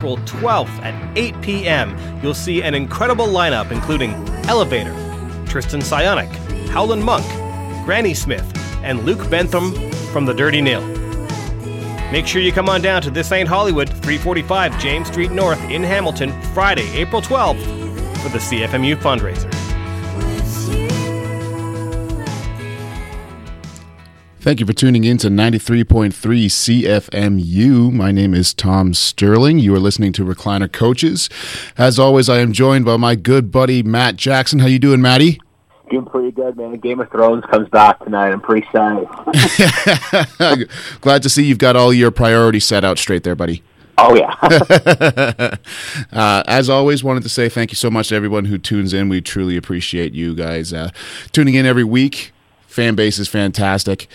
April 12th at 8 p.m., you'll see an incredible lineup including Elevator, Tristan Sionic, Howland Monk, Granny Smith, and Luke Bentham from The Dirty Nil. Make sure you come on down to This Ain't Hollywood, 345 James Street North in Hamilton, Friday, April 12th, for the CFMU fundraiser. Thank you for tuning in to 93.3 CFMU. My name is Tom Sterling. You are listening to Recliner Coaches. As always, I am joined by my good buddy Matt Jackson. How you doing, Matty? Doing pretty good, man. Game of Thrones comes back tonight. I'm pretty excited. Glad to see you've got all your priorities set out straight there, buddy. Oh yeah. uh, as always, wanted to say thank you so much to everyone who tunes in. We truly appreciate you guys uh, tuning in every week. Fan base is fantastic.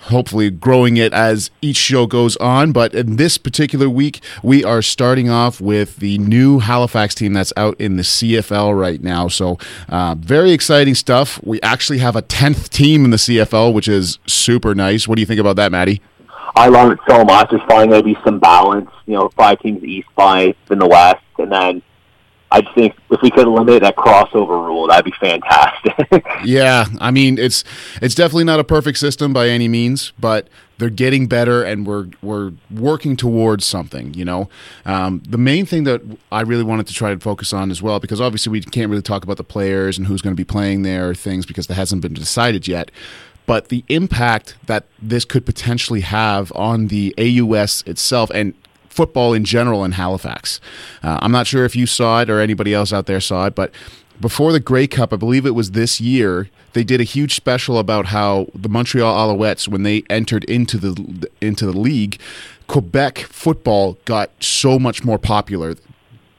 Hopefully, growing it as each show goes on. But in this particular week, we are starting off with the new Halifax team that's out in the CFL right now. So, uh, very exciting stuff. We actually have a 10th team in the CFL, which is super nice. What do you think about that, Maddie? I love it so much. There's finally going to be some balance. You know, five teams East, five in the West, and then I think if we could eliminate that crossover rule, that'd be fantastic. yeah, I mean it's it's definitely not a perfect system by any means, but they're getting better, and we're we're working towards something. You know, um, the main thing that I really wanted to try to focus on as well, because obviously we can't really talk about the players and who's going to be playing there, or things because that hasn't been decided yet. But the impact that this could potentially have on the AUS itself, and football in general in Halifax. Uh, I'm not sure if you saw it or anybody else out there saw it, but before the Grey Cup, I believe it was this year, they did a huge special about how the Montreal Alouettes, when they entered into the into the league, Quebec football got so much more popular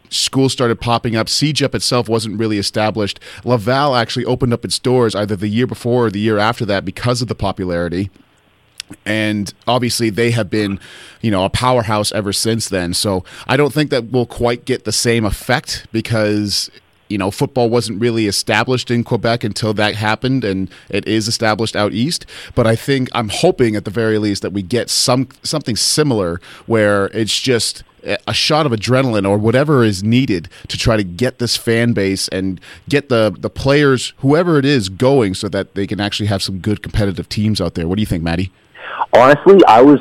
schools started popping up. CEGEP itself wasn't really established. Laval actually opened up its doors either the year before or the year after that because of the popularity and obviously they have been you know a powerhouse ever since then. So i don't think that we'll quite get the same effect because you know football wasn't really established in quebec until that happened and it is established out east. But i think i'm hoping at the very least that we get some something similar where it's just a shot of adrenaline or whatever is needed to try to get this fan base and get the the players whoever it is going so that they can actually have some good competitive teams out there. What do you think maddie honestly, I was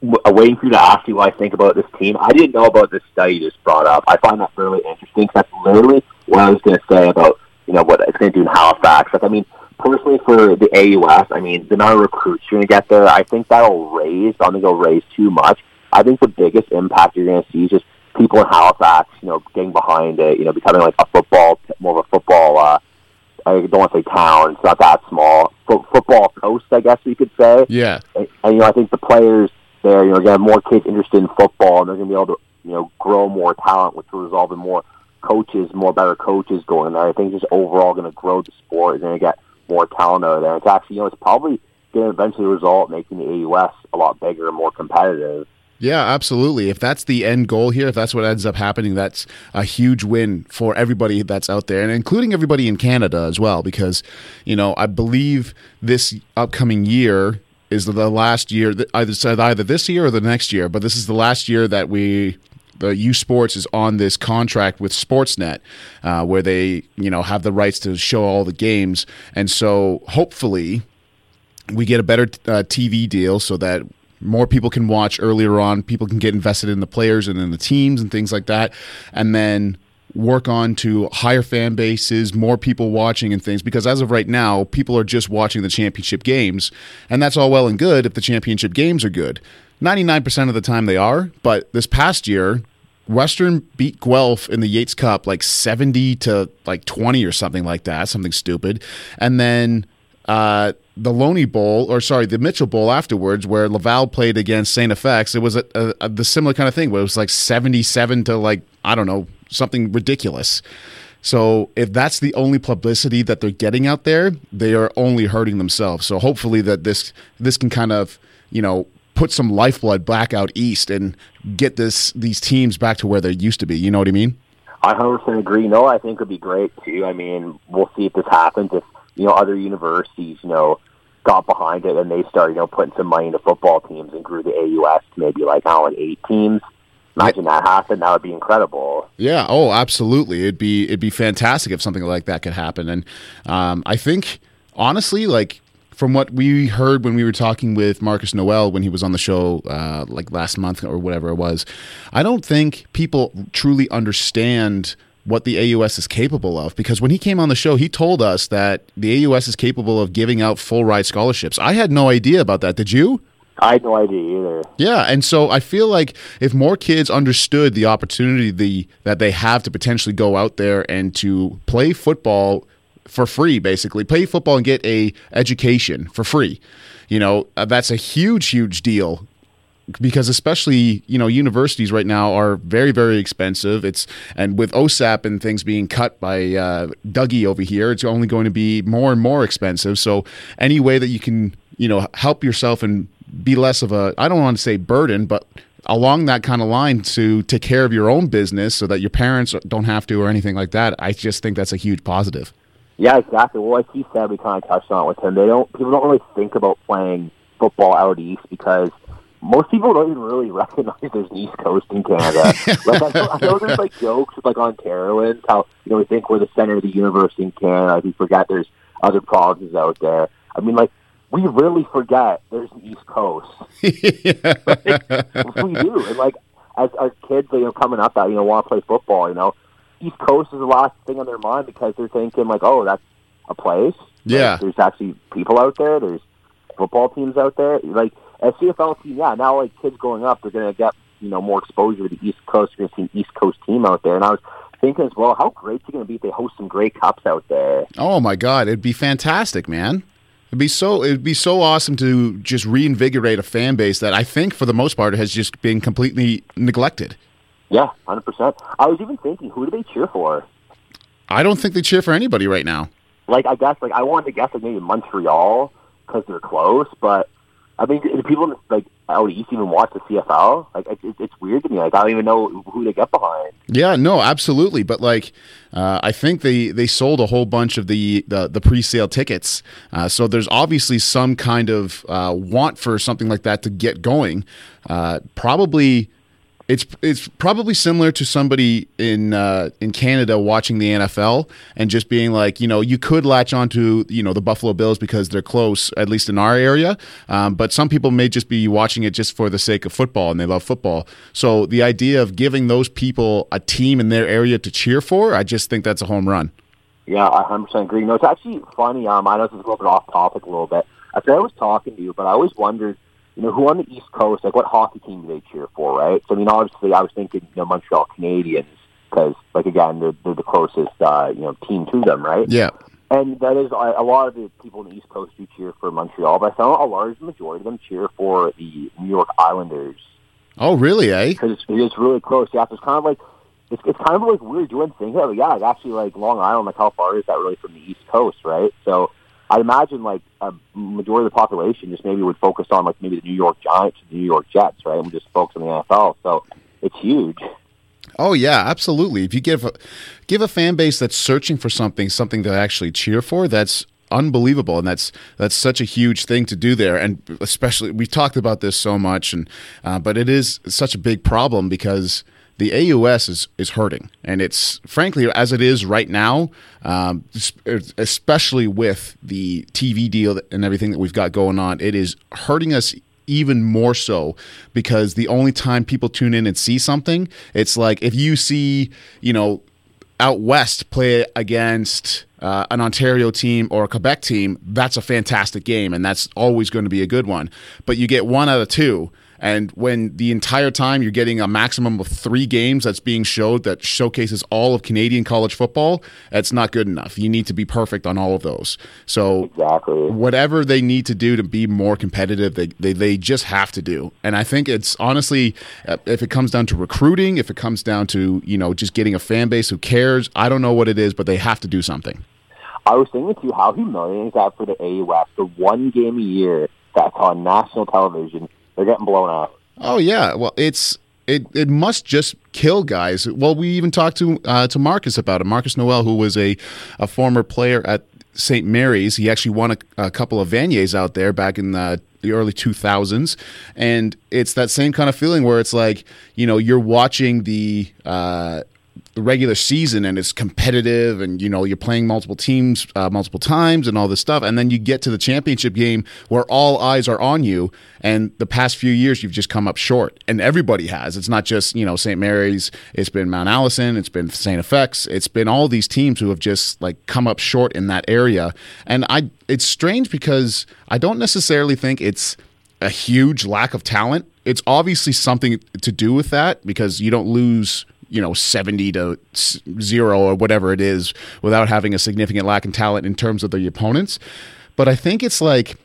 waiting for you to ask you what I think about this team. I didn't know about this study you just brought up. I find that really interesting because that's literally what I was going to say about you know what it's going to do in Halifax. Like, I mean, personally for the AUS, I mean, the amount of recruits you're going to get there, I think that'll raise. I don't think it'll raise too much. I think the biggest impact you're going to see is just people in Halifax, you know, getting behind it, you know, becoming like a football, more of a football. uh I don't want to say town; it's not that small. Fo- football coast, I guess you could say. Yeah. And, and you know, I think the players there, you know, get more kids interested in football, and they're going to be able to, you know, grow more talent, which will result in more coaches, more better coaches going there. I think just overall going to grow the sport. You're going to get more talent out there. It's actually, you know, it's probably going to eventually result making the AUS a lot bigger and more competitive. Yeah, absolutely. If that's the end goal here, if that's what ends up happening, that's a huge win for everybody that's out there, and including everybody in Canada as well, because, you know, I believe this upcoming year is the last year, either either this year or the next year, but this is the last year that we the U Sports is on this contract with Sportsnet, uh, where they you know have the rights to show all the games, and so hopefully we get a better uh, TV deal so that more people can watch earlier on. People can get invested in the players and in the teams and things like that. And then work on to higher fan bases, more people watching and things. Because as of right now, people are just watching the championship games. And that's all well and good if the championship games are good. 99% of the time they are. But this past year, Western beat Guelph in the Yates Cup like 70 to like 20 or something like that, something stupid. And then uh, the Loney Bowl, or sorry, the Mitchell Bowl afterwards, where Laval played against Saint FX, it was a, a, a, the similar kind of thing where it was like 77 to like, I don't know, something ridiculous. So if that's the only publicity that they're getting out there, they are only hurting themselves. So hopefully that this this can kind of, you know, put some lifeblood back out east and get this these teams back to where they used to be. You know what I mean? I 100% agree. No, I think it would be great too. I mean, we'll see if this happens. If you know, other universities, you know, got behind it and they started, you know, putting some money into football teams and grew the AUS to maybe like, I don't know, eight teams. Imagine that happen. That would be incredible. Yeah. Oh, absolutely. It'd be it'd be fantastic if something like that could happen. And um, I think honestly, like from what we heard when we were talking with Marcus Noel when he was on the show uh, like last month or whatever it was, I don't think people truly understand what the AUS is capable of because when he came on the show, he told us that the AUS is capable of giving out full ride scholarships. I had no idea about that. Did you? I had no idea either. Yeah, and so I feel like if more kids understood the opportunity the that they have to potentially go out there and to play football for free basically play football and get a education for free you know uh, that's a huge huge deal because especially you know universities right now are very very expensive it's and with osap and things being cut by uh, dougie over here it's only going to be more and more expensive so any way that you can you know help yourself and be less of a i don't want to say burden but along that kind of line to take care of your own business so that your parents don't have to or anything like that i just think that's a huge positive yeah, exactly. Well, like he said, we kind of touched on it with him. They don't people don't really think about playing football out east because most people don't even really recognize there's an East Coast in Canada. like I know, I know there's like jokes with like Ontarians, how you know we think we're the center of the universe in Canada. We forget there's other provinces out there. I mean, like we really forget there's an East Coast. like, we do, and like as our kids, you know, coming up that you know want to play football, you know, East Coast is the last thing on their mind because they're thinking like, oh, that's a place. Yeah, like, there's actually people out there. There's football teams out there. Like a CFL team, yeah. Now, like kids growing up, they're going to get you know more exposure to the East Coast. You're going to see an East Coast team out there, and I was thinking as well, how great is it going to be if they host some Grey Cups out there? Oh my God, it'd be fantastic, man. It'd be so it'd be so awesome to just reinvigorate a fan base that I think for the most part has just been completely neglected. Yeah, hundred percent. I was even thinking, who do they cheer for? I don't think they cheer for anybody right now. Like I guess, like I wanted to guess, like maybe Montreal because they're close. But I mean, people like out east even watch the CFL? Like it, it's weird to me. Like I don't even know who they get behind. Yeah, no, absolutely. But like, uh, I think they they sold a whole bunch of the the, the pre sale tickets. Uh, so there's obviously some kind of uh, want for something like that to get going. Uh, probably it's it's probably similar to somebody in uh, in Canada watching the NFL and just being like, you know, you could latch onto you know the Buffalo Bills because they're close, at least in our area. Um, but some people may just be watching it just for the sake of football and they love football. So the idea of giving those people a team in their area to cheer for, I just think that's a home run. Yeah, I 100% agree. No, it's actually funny. Um, I know this is a little bit off topic a little bit. I said I was talking to you, but I always wondered you know, who on the East Coast, like what hockey team do they cheer for, right? So, I mean, obviously, I was thinking, you know, Montreal Canadiens, because, like, again, they're, they're the closest, uh, you know, team to them, right? Yeah. And that is, a lot of the people on the East Coast do cheer for Montreal, but I found a large majority of them cheer for the New York Islanders. Oh, really, eh? Because it's, it's really close. Yeah, so it's kind of like, it's, it's kind of like weird doing things. Yeah, yeah, it's actually like Long Island, like how far is that really from the East Coast, right? So, I imagine like a majority of the population just maybe would focus on like maybe the New York Giants, the New York Jets, right? And we just focus on the NFL. So it's huge. Oh yeah, absolutely. If you give a, give a fan base that's searching for something, something to actually cheer for, that's unbelievable and that's that's such a huge thing to do there and especially we've talked about this so much and uh, but it is such a big problem because the AUS is is hurting, and it's frankly as it is right now, um, especially with the TV deal and everything that we've got going on, it is hurting us even more so because the only time people tune in and see something, it's like if you see, you know, out west play against uh, an Ontario team or a Quebec team, that's a fantastic game, and that's always going to be a good one. But you get one out of two and when the entire time you're getting a maximum of three games that's being showed that showcases all of Canadian college football, that's not good enough. You need to be perfect on all of those. So exactly. whatever they need to do to be more competitive, they, they, they just have to do. And I think it's honestly, uh, if it comes down to recruiting, if it comes down to, you know, just getting a fan base who cares, I don't know what it is, but they have to do something. I was thinking to you how humiliating is that for the AUS? The one game a year that's on national television they're getting blown out. Oh yeah, well it's it it must just kill guys. Well, we even talked to uh, to Marcus about it. Marcus Noel, who was a a former player at St. Mary's, he actually won a, a couple of Vaniers out there back in the the early 2000s, and it's that same kind of feeling where it's like you know you're watching the. Uh, the regular season and it's competitive and you know you're playing multiple teams uh, multiple times and all this stuff. And then you get to the championship game where all eyes are on you and the past few years you've just come up short. And everybody has. It's not just you know st mary's it's been mount allison it's been st fx it's been all these teams who have just like come up short in that area. And i it's strange because i don't necessarily think it's a huge lack of talent. It's obviously something to do with that because you don't lose you know 70 to 0 or whatever it is without having a significant lack in talent in terms of the opponents but i think it's like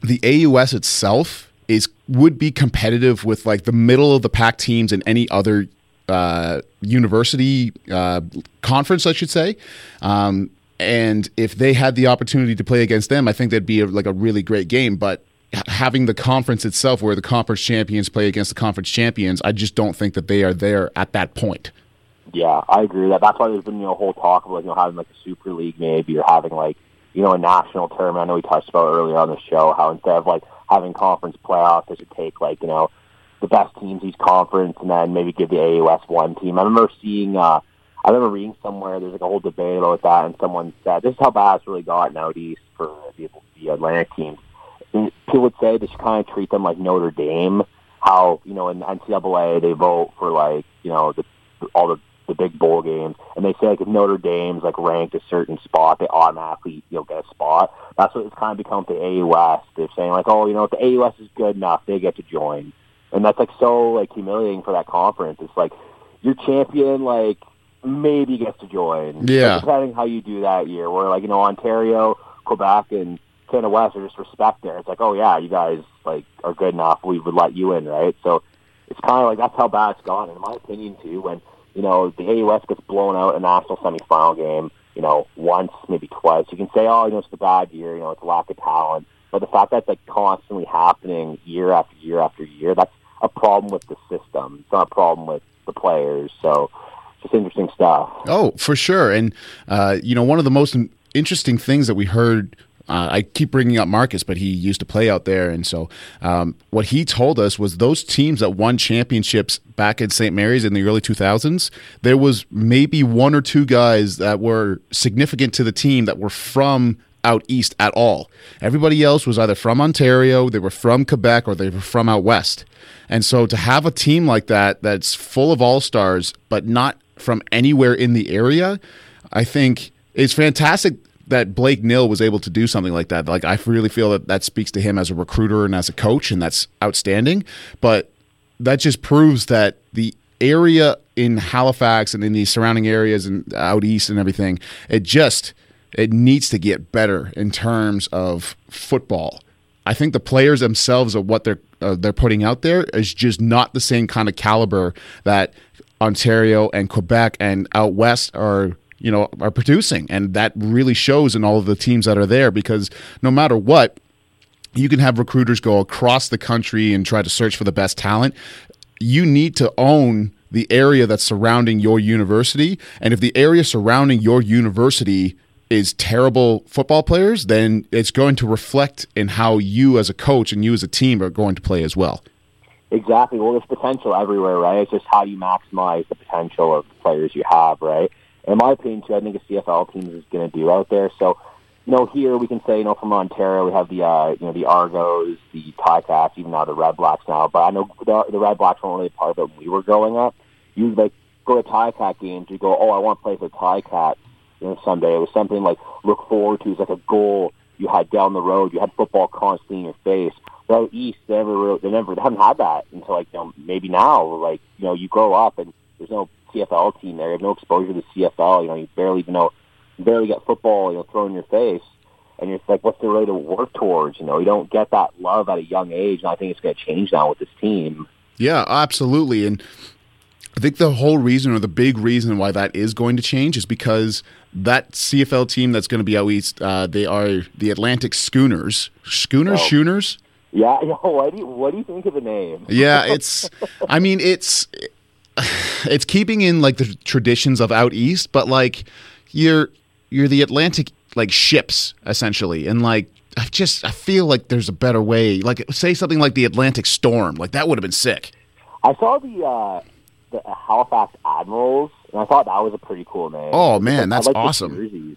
the AUS itself is would be competitive with like the middle of the pack teams in any other uh, university uh, conference, I should say. Um, and if they had the opportunity to play against them, I think that'd be a, like a really great game. But having the conference itself, where the conference champions play against the conference champions, I just don't think that they are there at that point. Yeah, I agree that. That's why there's been you know a whole talk like you know having like a super league maybe or having like you know a national tournament. I know we touched about earlier on the show how instead of like having conference playoffs, they should take like you know the best teams each conference and then maybe give the AUS one team. I remember seeing. uh I remember reading somewhere there's like a whole debate about that, and someone said this is how bad it's really gotten out east for the, the Atlantic teams people would say they should kind of treat them like Notre Dame. How you know in NCAA they vote for like you know the all the the big bowl games, and they say like if Notre Dame's like ranked a certain spot, they automatically you know get a spot. That's what it's kind of become with the AUS. They're saying like, oh, you know, if the AUS is good enough, they get to join, and that's like so like humiliating for that conference. It's like your champion like maybe gets to join. Yeah, like, depending how you do that year. Where like you know Ontario, Quebec, and Canada West are just respect there. It's like, oh yeah, you guys like are good enough. We would let you in, right? So it's kind of like that's how bad it's gone, in my opinion, too. When you know the AUS gets blown out in a national semifinal game, you know, once maybe twice, you can say, oh, you know, it's the bad year, you know, it's a lack of talent. But the fact that's like constantly happening year after year after year, that's a problem with the system. It's not a problem with the players. So just interesting stuff. Oh, for sure. And uh, you know, one of the most interesting things that we heard uh, I keep bringing up Marcus, but he used to play out there, and so um, what he told us was those teams that won championships back in St. Mary's in the early 2000s, there was maybe one or two guys that were significant to the team that were from out east at all. Everybody else was either from Ontario, they were from Quebec, or they were from out west. And so to have a team like that that's full of all stars, but not from anywhere in the area, I think is fantastic that Blake Nill was able to do something like that. Like I really feel that that speaks to him as a recruiter and as a coach, and that's outstanding. But that just proves that the area in Halifax and in the surrounding areas and out east and everything, it just it needs to get better in terms of football. I think the players themselves of what they're uh, they're putting out there is just not the same kind of caliber that Ontario and Quebec and out west are you know, are producing. And that really shows in all of the teams that are there because no matter what, you can have recruiters go across the country and try to search for the best talent. You need to own the area that's surrounding your university. And if the area surrounding your university is terrible football players, then it's going to reflect in how you as a coach and you as a team are going to play as well. Exactly. Well, there's potential everywhere, right? It's just how you maximize the potential of the players you have, right? In my opinion, too, I think a CFL team is going to do out there. So, you know, here we can say, you know, from Ontario, we have the, uh, you know, the Argos, the Ticats, even now the Red Blacks now. But I know the, the Red Blacks weren't really part of it when we were growing up. You like go to Ticat games, you go, oh, I want to play for Ticat, you know, someday. It was something like look forward to. It's like a goal you had down the road. You had football constantly in your face. Well, East, they never, they never, they haven't had that until like, you know, maybe now. Like, you know, you grow up and there's no CFL team there. You have no exposure to CFL. You know, you barely even know, barely get football, you know, thrown in your face. And you're like, what's the way to work towards? You know, you don't get that love at a young age. And I think it's going to change now with this team. Yeah, absolutely. And I think the whole reason or the big reason why that is going to change is because that CFL team that's going to be out east, uh, they are the Atlantic Schooners. Schooners, oh. Schooners? Yeah, what do you what do you think of the name? yeah, it's. I mean, it's it's keeping in like the traditions of out east, but like you're you're the Atlantic like ships essentially, and like I just I feel like there's a better way. Like say something like the Atlantic Storm. Like that would have been sick. I saw the uh, the Halifax Admirals, and I thought that was a pretty cool name. Oh man, that's I like awesome.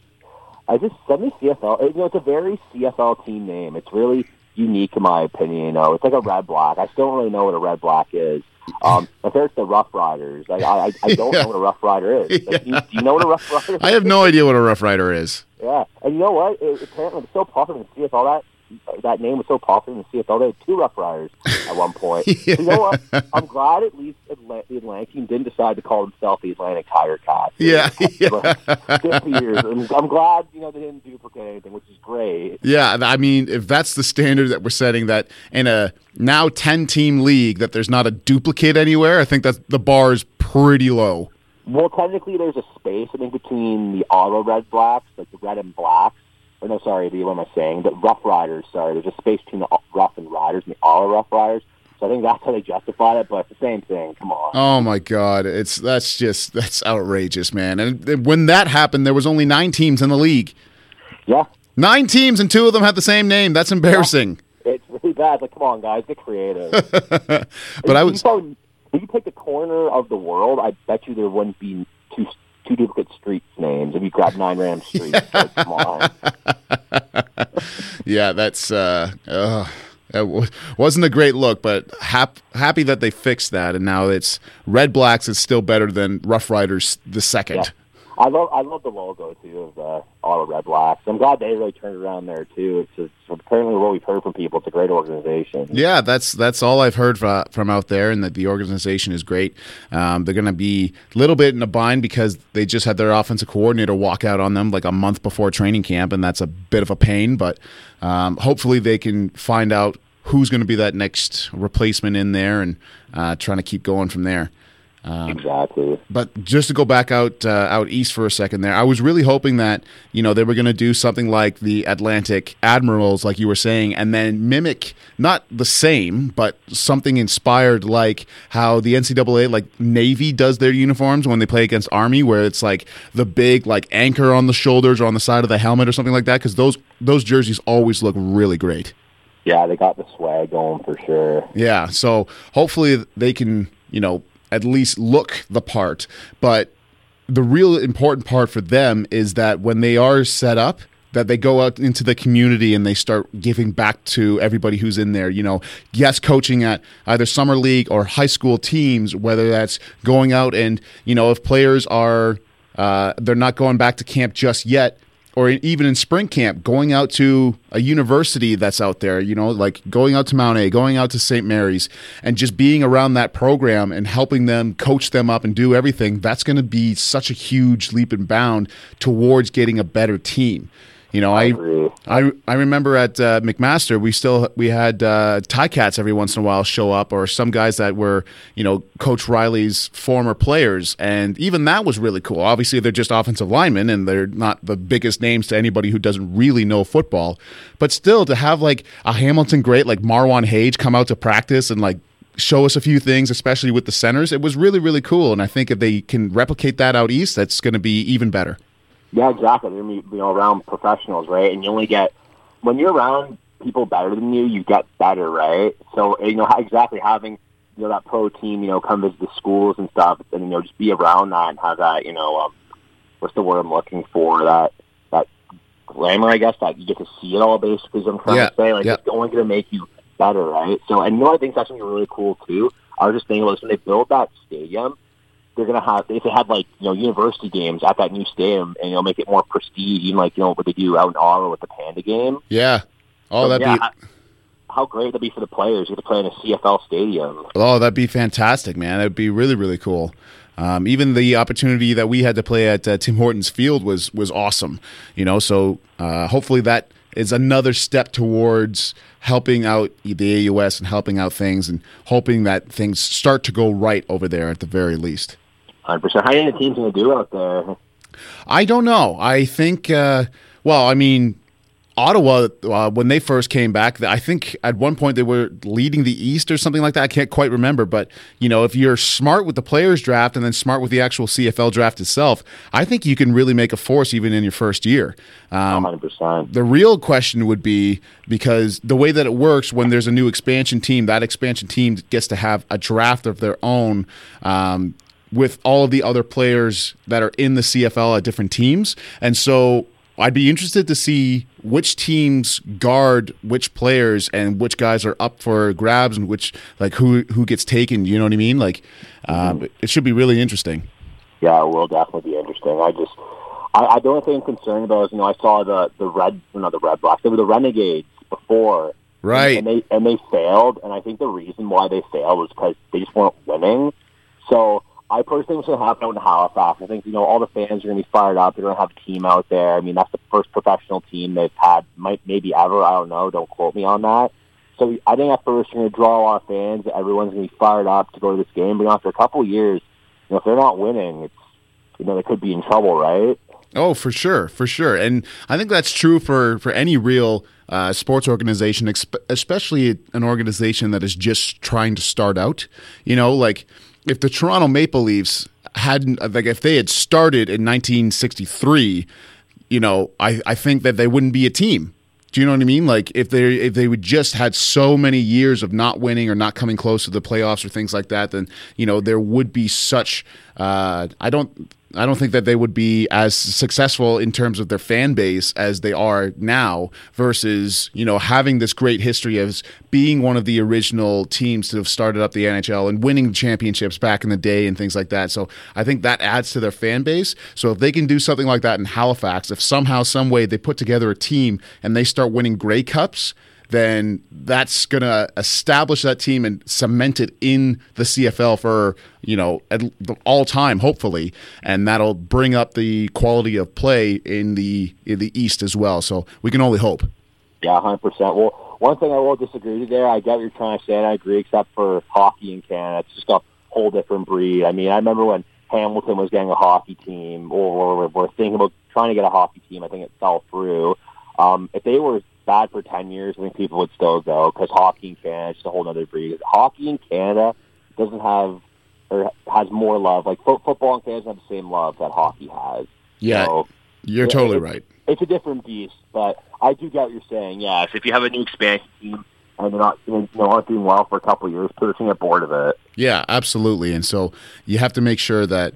I just send me CFL. You know, it's a very CFL team name. It's really unique in my opinion. You know, it's like a red black. I still don't really know what a red black is. Um, my favorite's the Rough Riders. Like, I, I, I don't Yeah. know what a Rough Rider is. Like, do, you, do you know what a Rough Rider is? I have no idea what a Rough Rider is. Yeah, and you know what? It, apparently, it's so popular in the CFL that that name was so popular in the CFL. They had two Rough Riders at one point. Yeah. You know what? I'm glad at least Atla- the Atlantic team didn't decide to call themselves the Atlantic Tiger Cats. Yeah, yeah. Fifty years. And I'm glad you know they didn't duplicate anything, which is great. Yeah, I mean, if that's the standard that we're setting, that in a now ten team league, that there's not a duplicate anywhere, I think that the bar is pretty low. Well, technically, there's a space I think between the Ottawa Red Blacks, like the red and blacks. Or no, sorry, the what am I saying? The Rough Riders. Sorry, there's a space between the Rough and Riders and the Ottawa Rough Riders. So I think that's how they justified it. But it's the same thing. Come on. Oh my god, it's that's just that's outrageous, man. And when that happened, there was only nine teams in the league. Yeah, Nine teams, and two of them had the same name. That's embarrassing. it's really bad. Like, come on, guys, get creative. But I If was you found- if you take the corner of the world, I bet you there wouldn't be two two duplicate streets names if you grab nine random streets. like, come on. yeah, that's uh, uh it wasn't a great look, but hap- happy that they fixed that, and now it's Red Blacks is still better than Rough Riders the second. I love I love the logo too of the Ottawa Red Blacks. I'm glad they really turned around there too. It's, it's apparently what we've heard from people. It's a great organization. Yeah, that's that's all I've heard fra- from out there, and that the organization is great. Um, they're going to be a little bit in a bind because they just had their offensive coordinator walk out on them like a month before training camp, and that's a bit of a pain. But um, hopefully, they can find out who's going to be that next replacement in there, and uh, trying to keep going from there. Exactly. But just to go back out uh, out east for a second there, I was really hoping that you know they were going to do something like the Atlantic Admirals, like you were saying, and then mimic not the same, but something inspired like how the NCAA, like Navy, does their uniforms when they play against Army, where it's like the big like anchor on the shoulders or on the side of the helmet or something like that. Because those those jerseys always look really great. Yeah, they got the swag going for sure. Yeah, so hopefully they can, you know, at least look the part. But the real important part for them is that when they are set up, that they go out into the community and they start giving back to everybody who's in there. You know, yes, coaching at either summer league or high school teams, whether that's going out and you know if players are uh, they're not going back to camp just yet, or even in spring camp, going out to a university that's out there, you know, like going out to Mount A, going out to St. Mary's, and just being around that program and helping them coach them up and do everything, that's going to be such a huge leap and bound towards getting a better team. You know, I. I I remember at uh, McMaster we still we had uh, Ticats every once in a while show up, or some guys that were you know Coach Riley's former players, and even that was really cool. Obviously, they're just offensive linemen, and they're not the biggest names to anybody who doesn't really know football, but still to have like a Hamilton great like Marwan Hage come out to practice and like show us a few things, especially with the centers, it was really really cool. And I think if they can replicate that out east, that's going to be even better. Yeah, exactly. Be, you know around professionals, right? And you only get when you're around people better than you, you get better, right? So you know exactly having you know that pro team, you know, come visit the schools and stuff, and you know just be around that and have that, you know, um, what's the word I'm looking for? That that glamour, I guess, that you get to see it all. Basically, is what I'm trying Yeah, to say. Like yeah. it's only going to make you better, right? So, and you know, I think that's going to be really cool too. I was just thinking when they build that stadium they're gonna have if they had like you know university games at that new stadium and you know make it more prestige, even like you know what they do out in Ottawa with the Panda game. Yeah. Oh, So, that'd yeah, be how great that be for the players? You get to play in a CFL stadium. Oh, that'd be fantastic, man. That'd be really, really cool. Um, even the opportunity that we had to play at uh, Tim Hortons Field was was awesome. You know, so uh, hopefully that is another step towards helping out the AUS and helping out things and hoping that things start to go right over there at the very least. Hundred percent. How do you think the team's gonna do out there? I don't know. I think, uh, well, I mean, Ottawa, uh, when they first came back, I think at one point they were leading the East or something like that. I can't quite remember, but you know, if you're smart with the players draft and then smart with the actual CFL draft itself, I think you can really make a force even in your first year. Um, 100%. The real question would be because the way that it works when there's a new expansion team, that expansion team gets to have a draft of their own. Um, with all of the other players that are in the CFL at different teams. And so I'd be interested to see which teams guard which players and which guys are up for grabs and which like who who gets taken. You know what I mean? Like, um, it should be really interesting. Yeah, it will definitely be interesting. I just, I, I the only thing I'm concerned about is you know I saw the the red, not the red blocks, they were the renegades before, right? And, and they and they failed, and I think the reason why they failed was because they just weren't winning. So I personally think what's going to happen out in Halifax. I think you know all the fans are going to be fired up. They're going to have a team out there. I mean, that's the first professional team they've had, might maybe ever. I don't know. Don't quote me on that. So I think at first you're going to draw a lot of fans. Everyone's going to be fired up to go to this game. But after a couple of years, you know, if they're not winning, it's you know they could be in trouble, right? Oh, for sure, for sure, and I think that's true for for any real uh, sports organization, especially an organization that is just trying to start out. You know, like if the Toronto Maple Leafs hadn't like if they had started in 1963, you know, I, I think that they wouldn't be a team. Do you know what I mean? Like if they if they would just had so many years of not winning or not coming close to the playoffs or things like that, then you know there would be such. Uh, I don't I don't think that they would be as successful in terms of their fan base as they are now versus, you know, having this great history as being one of the original teams to have started up the NHL and winning championships back in the day and things like that. So I think that adds to their fan base. So if they can do something like that in Halifax, if somehow, some way they put together a team and they start winning Grey Cups, then that's going to establish that team and cement it in the CFL for, you know, all time, hopefully. And that'll bring up the quality of play in the in the East as well. So we can only hope. Yeah, 100%. Well, one thing I will disagree with there, I get what you're trying to say, and I agree, except for hockey in Canada. It's just a whole different breed. I mean, I remember when Hamilton was getting a hockey team, or, we're thinking about trying to get a hockey team. I think it fell through. Um, if they were bad for 10 years, I think people would still go because hockey in Canada is a whole other breed. Hockey in Canada doesn't have or has more love. Like fo- football in Canada doesn't have the same love that hockey has. Yeah, so, you're it, totally it, right. It's a different beast, but I do get what you're saying. Yes, if you have a new expansion team and they're not you know, aren't doing well for a couple of years, people are going to get bored of it. Yeah, absolutely. And so you have to make sure that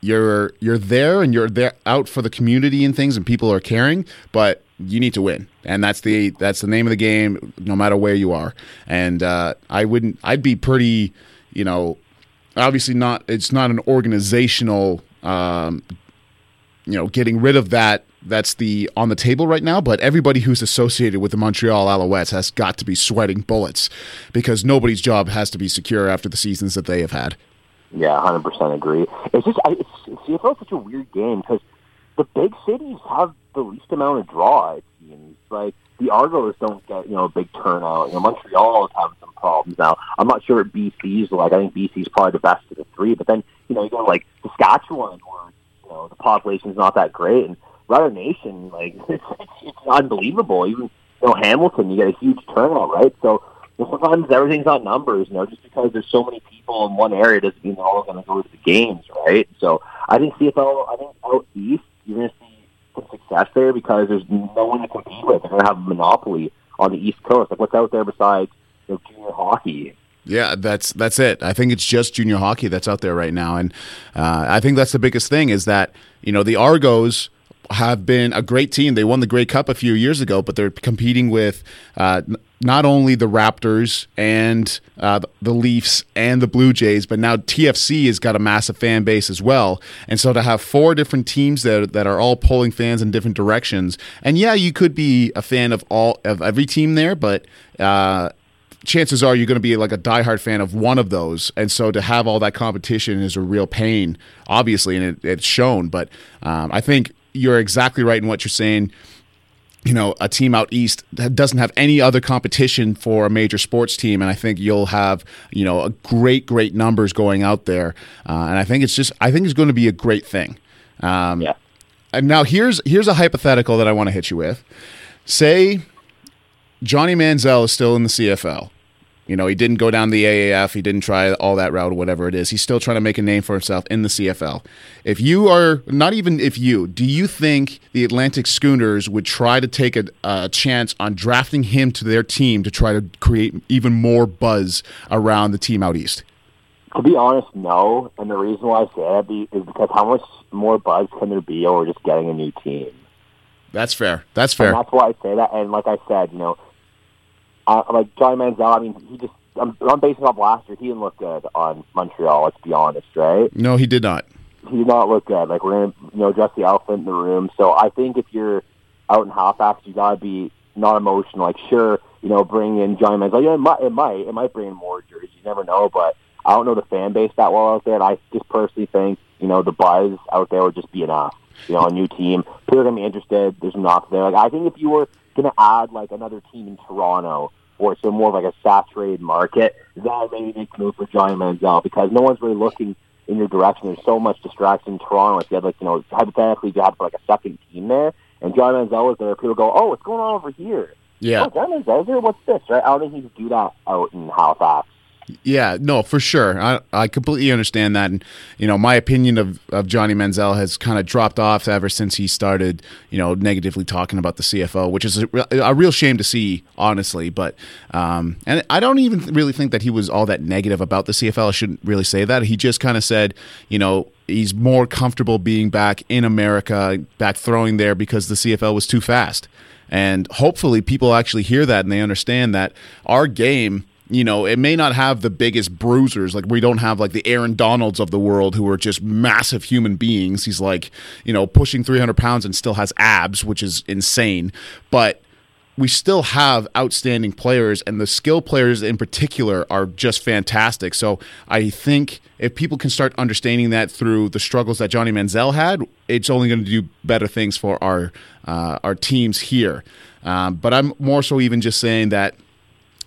you're you're there and you're there out for the community and things and people are caring, but you need to win, and that's the that's the name of the game, no matter where you are. And uh, I wouldn't, I'd be pretty, you know, obviously not. It's not an organizational, um, you know, getting rid of that. That's the on the table right now. But everybody who's associated with the Montreal Alouettes has got to be sweating bullets because nobody's job has to be secure after the seasons that they have had. Yeah, hundred percent agree. It's just I, it's, CFL is such a weird game because the big cities have the least amount of draw. It seems like the Argos don't get you know a big turnout. You know Montreal is having some problems now. I'm not sure what BC's like. I think BC's probably the best of the three. But then you know you go to like Saskatchewan where you know the population's not that great, and Rider Nation like it's, it's, it's unbelievable. Even you know Hamilton, you get a huge turnout, right? So sometimes everything's on numbers. You know, just because there's so many people in one area doesn't mean they're all going to go to the games, right? So I think CFL, I think out east, you're going to see success there because there's no one to compete with. They're going to have a monopoly on the East Coast. Like what's out there besides you know, junior hockey? Yeah, that's that's it. I think it's just junior hockey that's out there right now, and uh, I think that's the biggest thing is that you know the Argos have been a great team. They won the Grey Cup a few years ago, but they're competing with uh, not only the Raptors and uh, the Leafs and the Blue Jays, but now TFC has got a massive fan base as well. And so to have four different teams that that are all pulling fans in different directions, and yeah, you could be a fan of all of every team there, but. Uh, chances are you're going to be like a diehard fan of one of those, and so to have all that competition is a real pain, obviously, and it, it's shown. But um, I think you're exactly right in what you're saying. You know, a team out east that doesn't have any other competition for a major sports team, and I think you'll have you know a great, great numbers going out there, uh, and I think it's just I think it's going to be a great thing. Um, yeah. And now here's here's a hypothetical that I want to hit you with. say Johnny Manziel is still in the CFL. You know, he didn't go down the AAF, he didn't try all that route or whatever it is. He's still trying to make a name for himself in the CFL. If you are, not even if you, do you think the Atlantic Schooners would try to take a, a chance on drafting him to their team to try to create even more buzz around the team out east? To be honest, no. And the reason why I say that is because how much more buzz can there be over just getting a new team? That's fair. That's fair. And that's why I say that. And like I said, you know, uh, like Johnny Manziel, I mean, he just I'm, I'm basing off last year. He didn't look good on Montreal. Let's be honest, right? No, he did not. He did not look good. Like we're gonna, you know, address the elephant in the room. So I think if you're out in Halifax, you gotta be not emotional. Like sure, you know, bring in Johnny Manziel. Yeah, it might, it might, it might bring in more jerseys. You never know, but I don't know the fan base that well out there. And I just personally think, you know, the buzz out there would just be enough. You know, a new team, people are gonna be interested. There's enough there. Like I think if you were gonna add like another team in Toronto or so more of like a saturated market, then maybe make a move for Johnny Manziel because no one's really looking in your direction. There's so much distraction in Toronto. If you had like, you know, hypothetically you had like a second team there and Johnny Manziel was there, people go, Oh, what's going on over here? Yeah. Oh, Johnny Manziel's there, what's this? Right? I don't think he could do that out in Halifax. Yeah, no, for sure. I, I completely understand that. And, you know, my opinion of, of Johnny Manziel has kind of dropped off ever since he started, you know, negatively talking about the CFL, which is a, a real shame to see, honestly. But, um, and I don't even really think that he was all that negative about the CFL. I shouldn't really say that. He just kind of said, you know, he's more comfortable being back in America, back throwing there because the CFL was too fast. And hopefully people actually hear that and they understand that our game you know, it may not have the biggest bruisers. Like we don't have like the Aaron Donalds of the world who are just massive human beings. He's like, you know, pushing 300 pounds and still has abs, which is insane. But we still have outstanding players, and the skill players in particular are just fantastic. So I think if people can start understanding that through the struggles that Johnny Manziel had, it's only going to do better things for our uh, our teams here. Um, but I'm more so even just saying that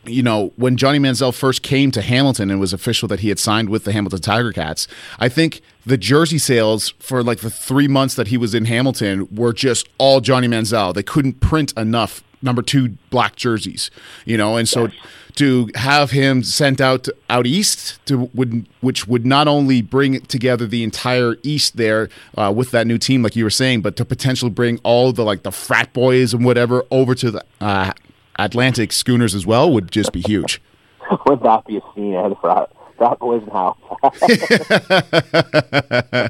you know, when Johnny Manziel first came to Hamilton and was official that he had signed with the Hamilton Tiger Cats, I think the jersey sales for like the three months that he was in Hamilton were just all Johnny Manziel. They couldn't print enough number two black jerseys, you know, and so yes. to have him sent out out east to would which would not only bring together the entire east there uh, with that new team, like you were saying, but to potentially bring all the like the frat boys and whatever over to the uh, Atlantic schooners as well would just be huge. Would that be a scene ahead for that boys house?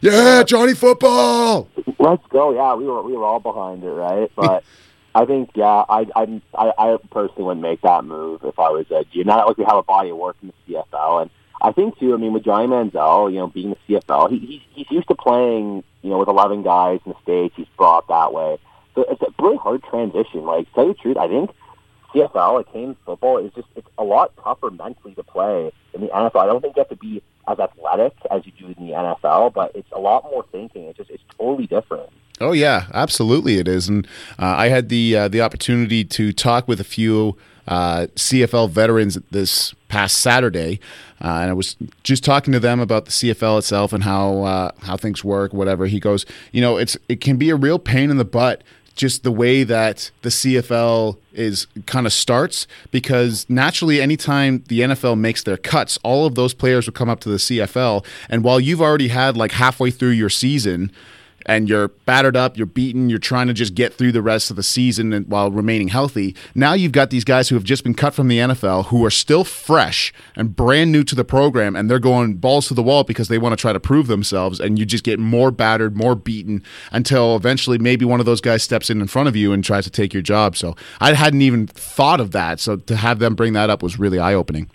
yeah, Johnny football. Let's go. Yeah, we were we were all behind it, right? But I think yeah, I I I personally wouldn't make that move if I was a G. Not like we have a body of work in the CFL, and I think too. I mean, with Johnny Manziel, you know, being the CFL, he, he's he's used to playing, you know, with eleven guys in the states. He's brought that way it's a really hard transition. Like, tell you the truth, I think CFL, like Canes football, is just it's a lot tougher mentally to play in the NFL. I don't think you have to be as athletic as you do in the NFL, but it's a lot more thinking. It's just it's totally different. Oh yeah, absolutely it is. And uh, I had the uh, the opportunity to talk with a few uh, CFL veterans this past Saturday, uh, and I was just talking to them about the CFL itself and how uh, how things work. Whatever he goes, you know, it's it can be a real pain in the butt just the way that the CFL is kind of starts because naturally anytime the NFL makes their cuts all of those players will come up to the CFL and while you've already had like halfway through your season and you're battered up, you're beaten, you're trying to just get through the rest of the season and, while remaining healthy. Now you've got these guys who have just been cut from the NFL who are still fresh and brand new to the program, and they're going balls to the wall because they want to try to prove themselves. And you just get more battered, more beaten until eventually maybe one of those guys steps in in front of you and tries to take your job. So I hadn't even thought of that. So to have them bring that up was really eye opening.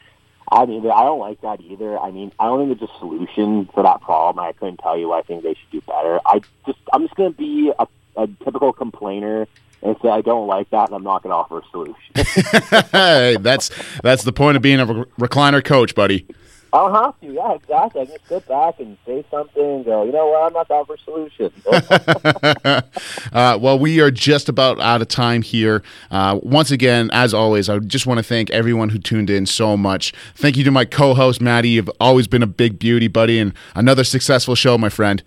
I mean, I don't like that either. I mean, I don't think there's a solution for that problem. I couldn't tell you I think they should do better. I just, I'm just going to be a, a typical complainer and say I don't like that, and I'm not going to offer a solution. hey, that's that's the point of being a recliner coach, buddy. I don't have to. Yeah, exactly. I can sit back and say something and go, you know what, I'm not the for solution. uh, well, we are just about out of time here. Uh, once again, as always, I just want to thank everyone who tuned in so much. Thank you to my co host, Maddie. You've always been a big beauty, buddy, and another successful show, my friend.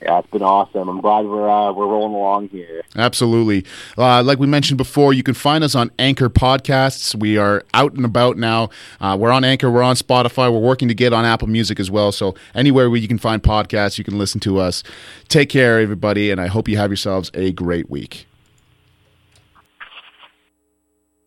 Yeah, it's been awesome. I'm glad we're uh, we're rolling along here. Absolutely. Uh, like we mentioned before, you can find us on Anchor Podcasts. We are out and about now. Uh, we're on Anchor, we're on Spotify, we're working to get on Apple Music as well. So anywhere where you can find podcasts, you can listen to us. Take care, everybody, and I hope you have yourselves a great week.